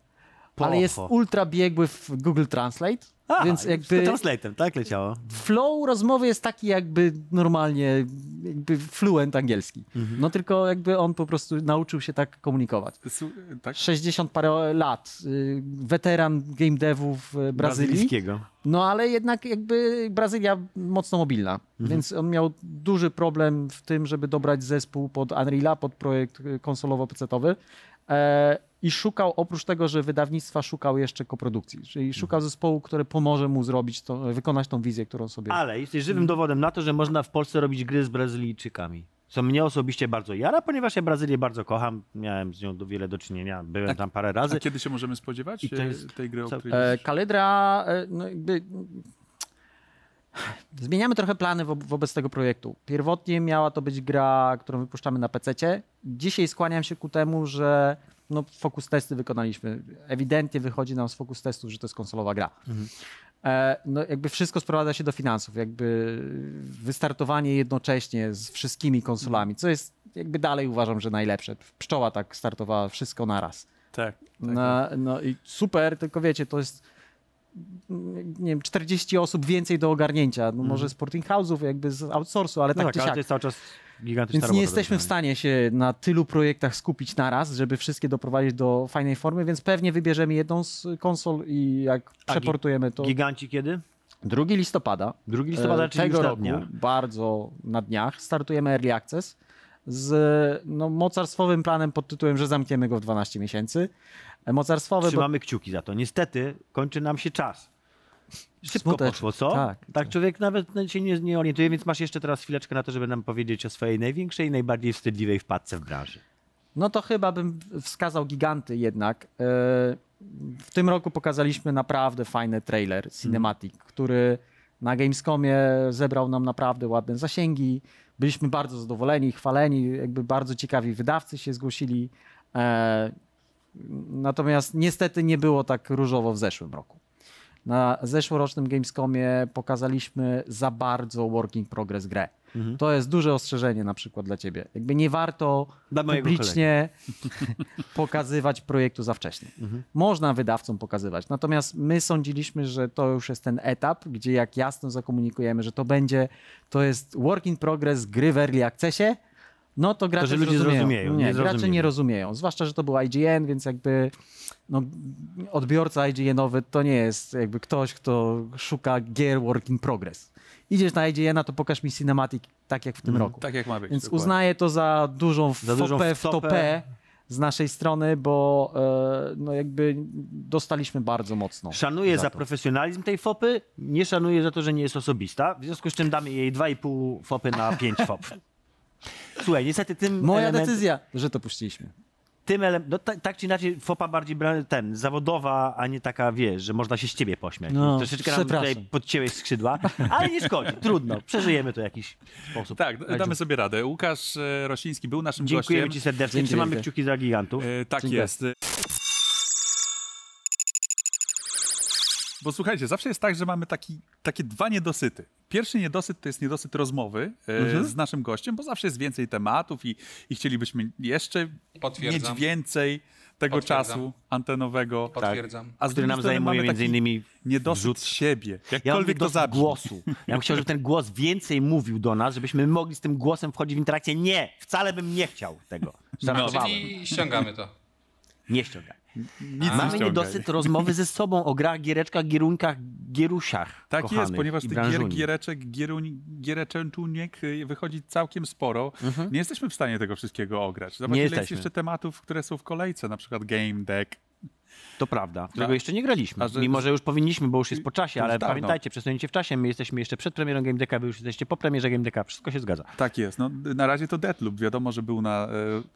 ale jest ultra biegły w Google Translate, A, więc Z jakby translatem, tak leciało. flow rozmowy jest taki jakby normalnie, jakby fluent angielski. Mhm. No tylko jakby on po prostu nauczył się tak komunikować. Tak? 60 parę lat, y, weteran game devu w Brazylii, Brazylijskiego. no ale jednak jakby Brazylia mocno mobilna, Mhm. więc on miał duży problem w tym, żeby dobrać zespół pod Unreala, pod projekt y, konsolowo-pecetowy e, i szukał, oprócz tego, że wydawnictwa szukał jeszcze koprodukcji, czyli Mhm. szukał zespołu, który pomoże mu zrobić to, wykonać tą wizję, którą sobie... Ale jesteś żywym dowodem na to, że można w Polsce robić gry z Brazylijczykami. Co mnie osobiście bardzo jara, ponieważ ja Brazylię bardzo kocham. Miałem z nią wiele do czynienia. Byłem tam parę A razy. kiedy się możemy spodziewać I to jest- tej gry, o której E? Kalydra, e, no jakby... Zmieniamy trochę plany wo wobec tego projektu. Pierwotnie miała to być gra, którą wypuszczamy na PC. Dzisiaj skłaniam się ku temu, że no, focus testy wykonaliśmy. Ewidentnie wychodzi nam z focus testów, że to jest konsolowa gra. E, no jakby wszystko sprowadza się do finansów, jakby wystartowanie jednocześnie z wszystkimi konsolami, co jest jakby dalej uważam, że najlepsze. Pszczoła tak startowała wszystko naraz. Tak. tak, No, no i super, tylko wiecie, to jest nie wiem, 40 osób więcej do ogarnięcia. No może Sporting House'ów jakby z outsourcu, ale No tak tak, ale to jest cały czas gigantyczna Więc nie jesteśmy w stanie się na tylu projektach skupić naraz, żeby wszystkie doprowadzić do fajnej formy, więc pewnie wybierzemy jedną z konsol i jak A gi- przeportujemy to Giganci kiedy? 2 listopada, 2 listopada, e, czyli tego roku, bardzo na dniach, startujemy Early Access z no, mocarstwowym planem pod tytułem, że zamkniemy go w 12 miesięcy. E, Mocarstwowy, bo Trzymamy kciuki za to. Niestety kończy nam się czas. Szybko Smuteczek. poszło, co? Tak. tak człowiek nawet się nie, nie orientuje, więc masz jeszcze teraz chwileczkę na to, żeby nam powiedzieć o swojej największej najbardziej wstydliwej wpadce w branży. No to chyba bym wskazał giganty jednak. E, W tym roku pokazaliśmy naprawdę fajny trailer, cinematic, który na Gamescomie zebrał nam naprawdę ładne zasięgi. Byliśmy bardzo zadowoleni, chwaleni, jakby bardzo ciekawi wydawcy się zgłosili. E, Natomiast niestety nie było tak różowo w zeszłym roku. Na zeszłorocznym Gamescomie pokazaliśmy za bardzo working progress grę. To jest duże ostrzeżenie na przykład dla ciebie. Jakby nie warto publicznie pokazywać projektu za wcześnie. Można wydawcom pokazywać, natomiast my sądziliśmy, że to już jest ten etap, gdzie jak jasno zakomunikujemy, że to będzie, to jest work in progress gry w early accessie, no to gracze że ludzie zrozumieją. zrozumieją, Nie, nie gracze zrozumieli. nie rozumieją. Zwłaszcza, że to był IGN, więc jakby no, odbiorca IGN-owy to nie jest jakby ktoś, kto szuka gier work in progress. Idziesz na IGN-a, to pokaż mi cinematic tak jak w tym roku. Tak jak ma być. Więc dokładnie. uznaję to za dużą Za fopę wtopę. z naszej strony, bo e, no jakby dostaliśmy bardzo mocno. Szanuję za, za to. profesjonalizm tej fopy, nie szanuję za to, że nie jest osobista. W związku z czym damy jej 2,5 fopy na 5 fop. Słuchaj, niestety tym Moja element, decyzja, że to puściliśmy. Tym ele- no, ta, tak czy inaczej fopa bardziej ten, zawodowa, a nie taka, wiesz, że można się z ciebie pośmiać. No, Troszeczkę nam tutaj podcięłeś skrzydła, ale nie szkodzi, trudno, przeżyjemy to w jakiś sposób. Tak, d- damy sobie radę. Łukasz e, Rosiński był naszym Dziękujemy gościem. ci serdecznie, trzymamy kciuki za gigantów. E, tak Dziękuję. jest. Bo słuchajcie, zawsze jest tak, że mamy taki, takie dwa niedosyty. Pierwszy niedosyt to jest niedosyt rozmowy e, Mhm. z naszym gościem, bo zawsze jest więcej tematów i, i chcielibyśmy jeszcze Potwierdzam. mieć więcej tego Potwierdzam. czasu antenowego. Potwierdzam. A z który drugiej nam strony zajmuje mamy między innymi niedosyt wrzut. siebie. Ja Jakkolwiek to dosyć zabrzmi. głosu. Ja bym chciał, żeby ten głos więcej mówił do nas, żebyśmy mogli z tym głosem wchodzić w interakcję. Nie, wcale bym nie chciał tego. Żartowałem. Czyli ściągamy to. Nie ściągaj. Nic Mamy niedosyt rozmowy ze sobą o grach, giereczkach, gierunkach, gierusiach. Tak jest, ponieważ tych gier, giereczek, gieruń, giereczęczuniek y, wychodzi całkiem sporo. Nie jesteśmy w stanie tego wszystkiego ograć. Zobacz, Mhm. Nie ile jest jesteśmy. jeszcze tematów, które są w kolejce, na przykład Game Deck. To prawda, którego jeszcze nie graliśmy. a Mimo, że już powinniśmy, bo już jest po czasie, ale dawno. pamiętajcie, przesunięcie w czasie, my jesteśmy jeszcze przed premierą Game Decka, wy już jesteście po premierze Game Decka, wszystko się zgadza. Tak jest. No, na razie to Deathloop. Wiadomo, że był na...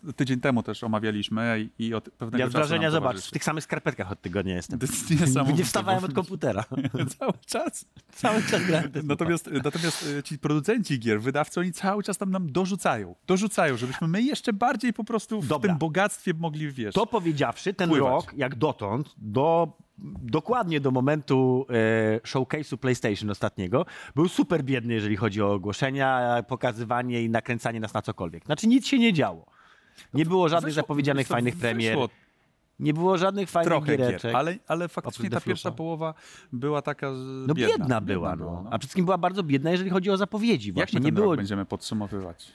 E, tydzień temu też omawialiśmy i, i od pewnego Ja czasu wrażenia, zobacz, w tych samych skarpetkach od tygodnia jestem. To jest niesamowite, Nie wstawałem od komputera. Cały czas. Cały czas grałem. Natomiast, natomiast e, ci producenci gier, wydawcy, oni cały czas tam nam dorzucają. Dorzucają, żebyśmy my jeszcze bardziej po prostu w Dobra. tym bogactwie mogli, wiesz... To powiedziawszy, ten Pływać. rok, jak dotąd, do, dokładnie do momentu e, showcase'u PlayStation ostatniego, był super biedny, jeżeli chodzi o ogłoszenia, pokazywanie i nakręcanie nas na cokolwiek. Znaczy nic się nie działo. Nie było żadnych Wyszło- zapowiedzianych wiesz co, fajnych premier. wyszło Nie było żadnych fajnych trochę giereczek. gier, ale, ale faktycznie ta pierwsza połowa była taka No biedna. biedna, była, no. była, A przede wszystkim była bardzo biedna, jeżeli chodzi o zapowiedzi. Jak Właśnie my nie ten było. będziemy podsumowywać?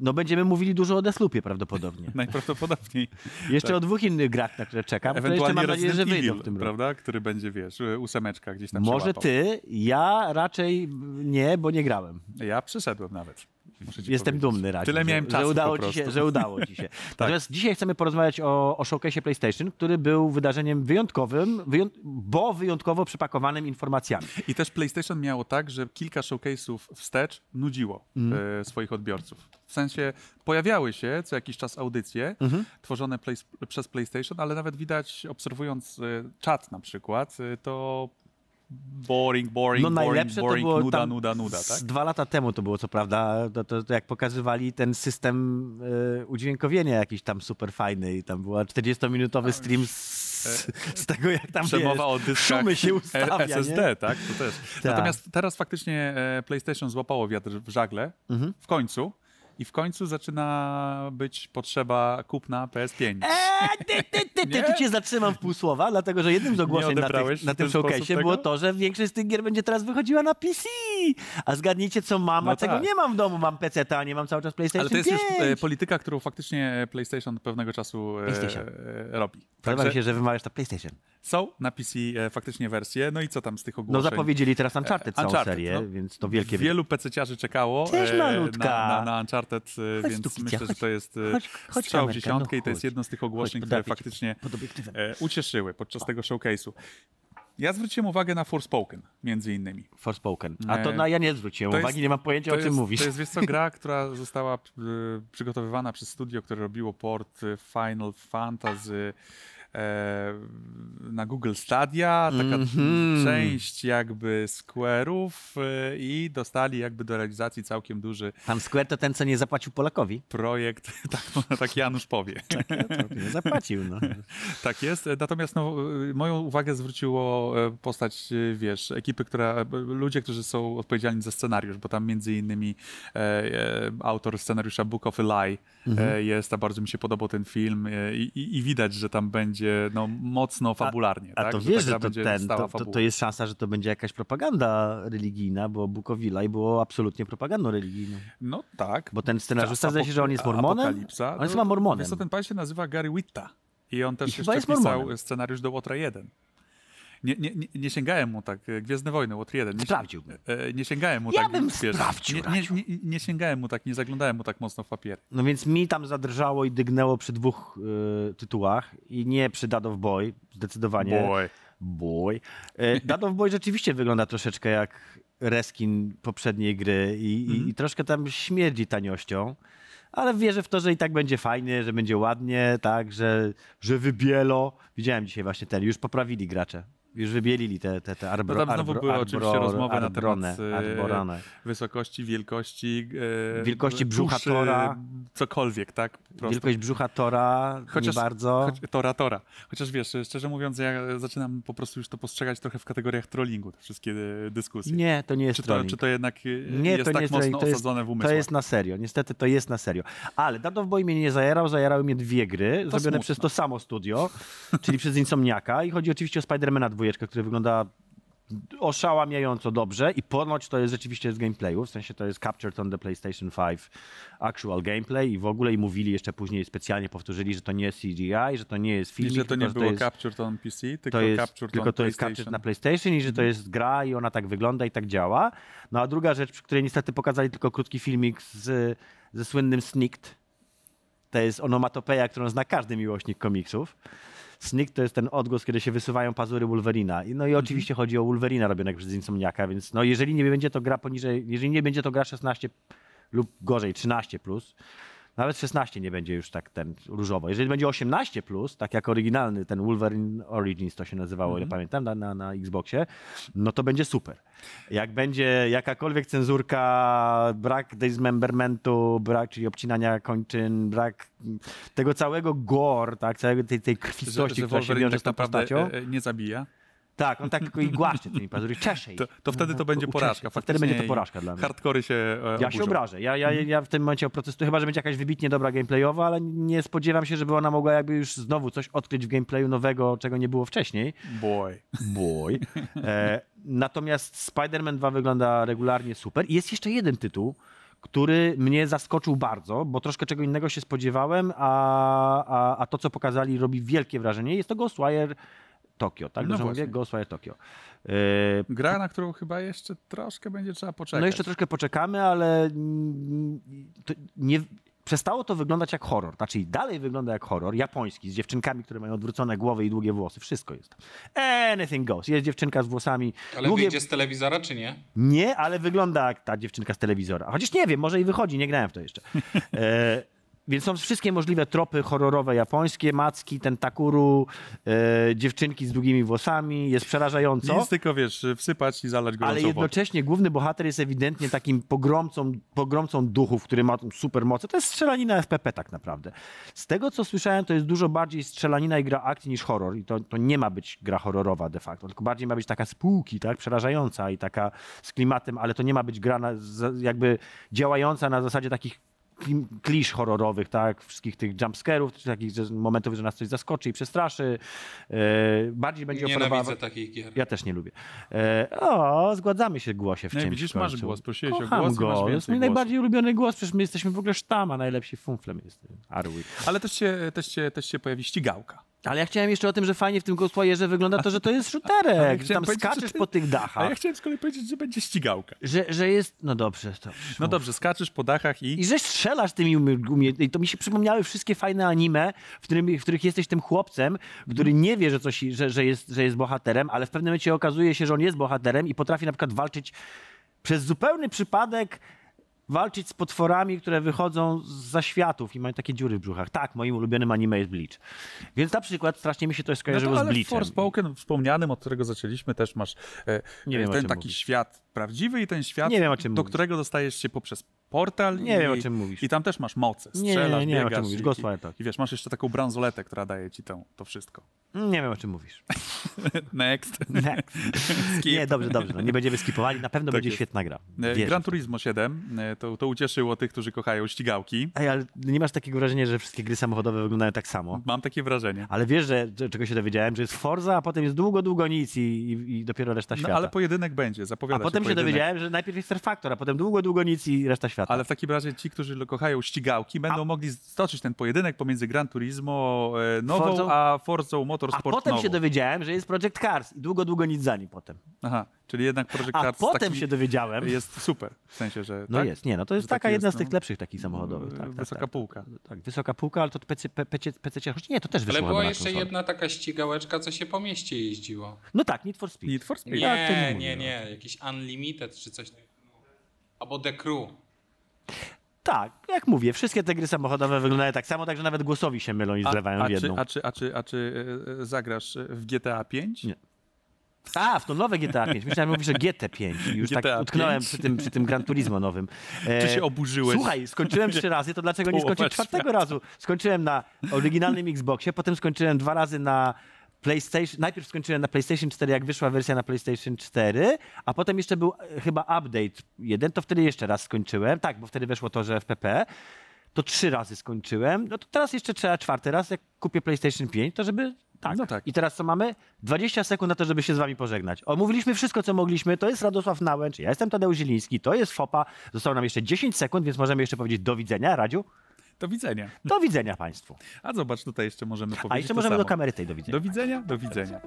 No będziemy mówili dużo o Deathloopie prawdopodobnie. Najprawdopodobniej. Jeszcze o dwóch innych grach, na które czekam, które jeszcze Tak. Ewentualnie mam nadzieję, że wyjdą w tym roku. prawda? Który będzie, wiesz, ósemeczka gdzieś tam Może ty, ja raczej nie, bo nie grałem. Ja przyszedłem nawet. Jestem powiedzieć. dumny raczej, Tyle że, miałem że, czasu udało po ci się. Tak. że udało ci się. Natomiast dzisiaj chcemy porozmawiać o, o showcase PlayStation, który był wydarzeniem wyjątkowym, wyją bo wyjątkowo przypakowanym informacjami. I też PlayStation miało tak, że kilka showcase'ów wstecz nudziło Mhm. e, swoich odbiorców. W sensie pojawiały się co jakiś czas audycje Mhm. tworzone play, przez PlayStation, ale nawet widać, obserwując e, czat na przykład, e, to boring, boring, No boring, boring, było nuda, tam nuda, nuda, tak? dwa lata temu to było co prawda, to, to, to jak pokazywali ten system e, udźwiękowienia jakiś tam super fajny i tam była 40-minutowy stream z, z tego jak tam E, Przemowa wiesz, o dyskach szumy się ustawia, E- SSD, nie? tak? To też. Tak. Natomiast teraz faktycznie e, PlayStation złapało wiatr w żagle, Mhm. w końcu, i w końcu zaczyna być potrzeba kupna PS5. Eee, ty, ty, ty, ty, tu cię zatrzymam w pół słowa, dlatego że jednym z ogłoszeń na, tych, na tym ten sposób showcase tego? było to, że większość z tych gier będzie teraz wychodziła na PC. A zgadnijcie, co mam, a No tego tak. nie mam w domu. Mam PC, a nie mam cały czas PlayStation Ale to jest 5. już e, polityka, którą faktycznie PlayStation od pewnego czasu e, PlayStation. e, robi. Podoba mi się, że wymawiasz na PlayStation. są na PC e, faktycznie wersje, no i co tam z tych No ogłoszeń? zapowiedzieli teraz Uncharted całą Uncharted, serię, no. więc to wielkie... Wielu PC-ciarzy czekało Też e, malutka. na, na, na Uncharted, e, Chodź więc Kicia, myślę, że chodź. to jest e, Chodź- chodź strzał w dziesiątkę no i to jest chodź. jedno z tych ogłoszeń, które faktycznie e, ucieszyły podczas tego showcase'u. Ja zwróciłem uwagę na Forspoken, między innymi. Forspoken. A to Nie. na, ja nie zwróciłem To uwagi, jest- nie mam pojęcia, o czym jest, mówisz. To jest, wiesz co, gra, która została y, przygotowywana przez studio, które robiło port y, Final Fantasy e, na Google Stadia, taka Mhm. część jakby Square'ów y, i dostali jakby do realizacji całkiem duży Pan Square to ten, co nie zapłacił Polakowi. projekt, tak, tak Janusz powie. To nie zapłacił, no. Tak jest. Natomiast no, y, moją uwagę zwróciło e, postać, wiesz, ekipy, która, ludzie, którzy są odpowiedzialni za scenariusz, bo tam między innymi e, e, autor scenariusza Book of Eli e, jest, a bardzo mi się podobał ten film e, i, i, i widać, że tam będzie no, mocno fabularnie. A tak? to ta wiesz, że to, ten, to, to, to jest szansa, że to będzie jakaś propaganda religijna, bo Bukowila i było absolutnie propagandą religijną. No tak. Bo ten scenariuszta Czas zdaje się, że on jest mormonem? Apokalipsa. On jest No, chyba mormonem. Wiesz co, ten pan się nazywa Gary Witta. I on też I jeszcze jest pisał mormonem. scenariusz do Łotra 1. Nie, nie, nie, sięgałem mu tak, e, Gwiezdne Wojny, Łotr 1. Nie, Sprawdziłbym. e, nie sięgałem mu Ja tak. bym wiesz, sprawdził, nie, nie, nie, sięgałem mu tak, nie zaglądałem mu tak mocno w papiery. No więc mi tam zadrżało i dygnęło przy dwóch y, tytułach i nie przy Dad of Boy, zdecydowanie. Boy. Boy. E, Dad of Boy rzeczywiście wygląda troszeczkę jak reskin poprzedniej gry i, Mhm. i, i troszkę tam śmierdzi taniością. Ale wierzę w to, że i tak będzie fajnie, że będzie ładnie, tak, że, że wybielo. Widziałem dzisiaj właśnie ten, już poprawili gracze. Już wybielili te, te, te arbro, No tam znowu arbro, były oczywiście rozmowy na arbrone, temat, e, arborane. Wysokości, wielkości. E, Wielkości brzucha duszy, Tora. Cokolwiek, tak? Po prostu. Wielkość brzucha Tora Chociaż- nie bardzo. Choć, tora, tora. Chociaż wiesz, szczerze mówiąc, ja zaczynam po prostu już to postrzegać trochę w kategoriach trollingu, te wszystkie dyskusje. Nie, to nie jest Czy to, trolling. czy to jednak Nie, jest to nie tak jest mocno to jest- osadzone w umysłach? To jest na serio. Niestety to jest na serio. Ale Dad of Boy mnie nie zajarał, zajarały mnie dwie gry, zrobione smutno. przez to samo studio, czyli przez Insomniaka i chodzi oczywiście o Spidermana dwójeczkę, który wygląda oszałamiająco dobrze i ponoć to jest rzeczywiście z gameplayu, w sensie to jest captured on the PlayStation 5 actual gameplay i w ogóle i mówili jeszcze później specjalnie powtórzyli, że to nie jest CGI, że to nie jest I filmik, że to nie tylko, było to jest, captured on PC, tylko to jest, captured tylko to jest PlayStation. Mhm. captured na PlayStation i że to jest gra i ona tak wygląda i tak działa. No a druga rzecz, przy której niestety pokazali tylko krótki filmik z, ze słynnym Snicked, to jest onomatopeja, którą zna każdy miłośnik komiksów. Snick to jest ten odgłos, kiedy się wysuwają pazury Wolverina. No i oczywiście chodzi o Wolverina robionego przez Insomniaka, więc no jeżeli nie będzie to gra poniżej, jeżeli nie będzie to gra 16 lub gorzej 13 plus, nawet 16 nie będzie już tak ten różowo. Jeżeli będzie 18 plus, tak jak oryginalny ten Wolverine Origins to się nazywało, ile pamiętam, na, na, na Xboxie, no to będzie super. Jak będzie jakakolwiek cenzurka, brak dismembermentu, brak, czyli obcinania kończyn, brak tego całego gore, tak, całego tej, tej Że, krwistości, że która się wiąże tak z tą naprawdę postacią. e, e, nie zabija. Tak, on tak tylko i głaszcze tymi pazury, czesze ich. To, to wtedy to będzie porażka. Wtedy będzie to faktycznie porażka dla mnie. Hardkory się e, Ja się obrażę. Ja, ja, ja w tym momencie oprotestuję, chyba że będzie jakaś wybitnie dobra gameplayowa, ale nie spodziewam się, żeby ona mogła jakby już znowu coś odkryć w gameplayu nowego, czego nie było wcześniej. Boy. Boy. E, natomiast Spider-Man 2 wygląda regularnie super. I jest jeszcze jeden tytuł, który mnie zaskoczył bardzo, bo troszkę czego innego się spodziewałem, a, a, a to, co pokazali, robi wielkie wrażenie. Jest to Ghostwire Tokyo, tak? No Dobrze właśnie. mówię? Ghostwire Tokyo. E, Gra, na którą chyba jeszcze troszkę będzie trzeba poczekać. No jeszcze troszkę poczekamy, ale nie, przestało to wyglądać jak horror. Znaczy dalej wygląda jak horror japoński, z dziewczynkami, które mają odwrócone głowy i długie włosy. Wszystko jest. Anything goes. Jest dziewczynka z włosami. Ale długie... wyjdzie z telewizora, czy nie? Nie, ale wygląda jak ta dziewczynka z telewizora. Chociaż nie wiem, może i wychodzi, nie grałem w to jeszcze. E, więc są wszystkie możliwe tropy horrorowe japońskie, macki, tentakuru, e, dziewczynki z długimi włosami. Jest przerażająco. Nic tylko, wiesz, wsypać i zalać gorącą Ale jednocześnie główny bohater jest ewidentnie takim pogromcą, pogromcą duchów, który ma tą super moce. To jest strzelanina FPP tak naprawdę. Z tego, co słyszałem, to jest dużo bardziej strzelanina i gra akcji niż horror. I to, to nie ma być gra horrorowa de facto, tylko bardziej ma być taka spółki, tak? przerażająca i taka z klimatem, ale to nie ma być gra na, jakby działająca na zasadzie takich klisz horrorowych, tak, wszystkich tych jumpscarów, czy takich momentów, że nas coś zaskoczy i przestraszy. E, bardziej będzie. Nienawidzę takich gier. Ja też nie lubię. E, o, zgadzamy się głosie w No czymś widzisz, masz głos, prosiłeś o Kocham głos i go. masz To jest mój najbardziej ulubiony głos, przecież my jesteśmy w ogóle sztama, najlepsi fumflem jest. Arwi. Ale też się, też, się, też się pojawi ścigałka. Ale ja chciałem jeszcze o tym, że fajnie w tym Ghostwire'ze wygląda to, że to jest shooterek, ja że tam że skaczesz ty- po tych A dachach. ja chciałem z kolei powiedzieć, że będzie ścigałka. Że, że jest, no dobrze, dobrze. No dobrze, skaczesz po dachach i... I że strzelasz tymi umie... umie... I to mi się przypomniały wszystkie fajne anime, w, którym, w których jesteś tym chłopcem, który nie wie, że, coś, że, że, jest, że jest bohaterem, ale w pewnym momencie okazuje się, że on jest bohaterem i potrafi na przykład walczyć przez zupełny przypadek walczyć z potworami, które wychodzą za światów i mają takie dziury w brzuchach. Tak, moim ulubionym anime jest Bleach. Więc na przykład strasznie mi się to No skojarzyło to, z ale w Bleachem. Forspoken wspomnianym, od którego zaczęliśmy, też masz e, Nie wiem, o ten taki mówisz. świat prawdziwy i ten świat, Nie wiem, o czym do mówisz. którego dostajesz się poprzez portal. Nie i, wiem, o czym mówisz. I tam też masz moce. Nie, Strzelasz, nie, nie wiem, o czym mówisz. i, Ghostwire, i, tak. I wiesz, masz jeszcze taką bransoletę, która daje ci to, to wszystko. Nie wiem, o czym mówisz. Next. Next. Nie, dobrze, dobrze. No, nie będziemy skipowali. Na pewno Tak będzie jest. świetna gra. E, Wierzę Gran. Turismo 7 e, to, to ucieszyło tych, którzy kochają ścigałki. Ej, ale nie masz takiego wrażenia, że wszystkie gry samochodowe wyglądają tak samo? Mam takie wrażenie. Ale wiesz, że, czego się dowiedziałem, że jest Forza, a potem jest długo, długo nic i, i, i dopiero reszta No, świata. ale pojedynek będzie, a zapowiada potem się pojedynek. dowiedziałem, że najpierw jest Fair Factor, a potem długo, długo nic i reszta świata. Ale w takim razie ci, którzy kochają ścigałki, będą mogli stoczyć ten pojedynek pomiędzy Gran Turismo e, nową, Forzą? a Forzą a Motorsport potem nową. się dowiedziałem, że jest Project Cars i długo, długo nic za nim potem. Aha, czyli jednak Project A Cars potem taki się dowiedziałem, jest super. W sensie, że no tak? jest, nie, no to jest taka taki jedna jest, z tych no, lepszych takich samochodowych. Tak, tak, Wysoka tak. półka. Tak, wysoka półka, ale to PC, PC, PC, choć nie, to też wyszło Ale była jeszcze jedna taka ścigałeczka, co się po mieście jeździło. No tak, Need for Speed. Need for Speed. Nie, Tak, to nie nie, mówię, nie, Jakiś Unlimited czy coś takiego. Albo The Crew. Tak, jak mówię, wszystkie te gry samochodowe wyglądają tak samo, także nawet głosowi się mylą i zlewają a, w czy, jedną. a, czy, a, czy, a czy e, e, zagrasz w GTA 5? Nie. A, w to nowe GTA 5. Myślałem, że mówisz o GT5. I już GTA tak utknąłem 5. przy tym, przy tym Gran Turismo nowym. E, Czy się oburzyłeś? Słuchaj, skończyłem trzy razy, to dlaczego nie skończyć czwartego razu? Skończyłem na oryginalnym Xboxie, potem skończyłem dwa razy na PlayStation. Najpierw skończyłem na PlayStation 4, jak wyszła wersja na PlayStation 4, a potem jeszcze był e, chyba update jeden, to wtedy jeszcze raz skończyłem. Tak, bo wtedy weszło to, że FPP. To trzy razy skończyłem. No to teraz jeszcze trzeba czwarty raz, jak kupię PlayStation 5, to żeby. Tak. No tak. I teraz co mamy? 20 sekund na to, żeby się z wami pożegnać. Omówiliśmy wszystko, co mogliśmy. To jest Radosław Nałęcz, ja jestem Tadeusz Zieliński, to jest FOPA. Zostało nam jeszcze 10 sekund, więc możemy jeszcze powiedzieć do widzenia. Radziu? Do widzenia. Do widzenia Państwu. A zobacz, tutaj jeszcze możemy powiedzieć A jeszcze możemy do kamery tej do widzenia. Do widzenia, do widzenia.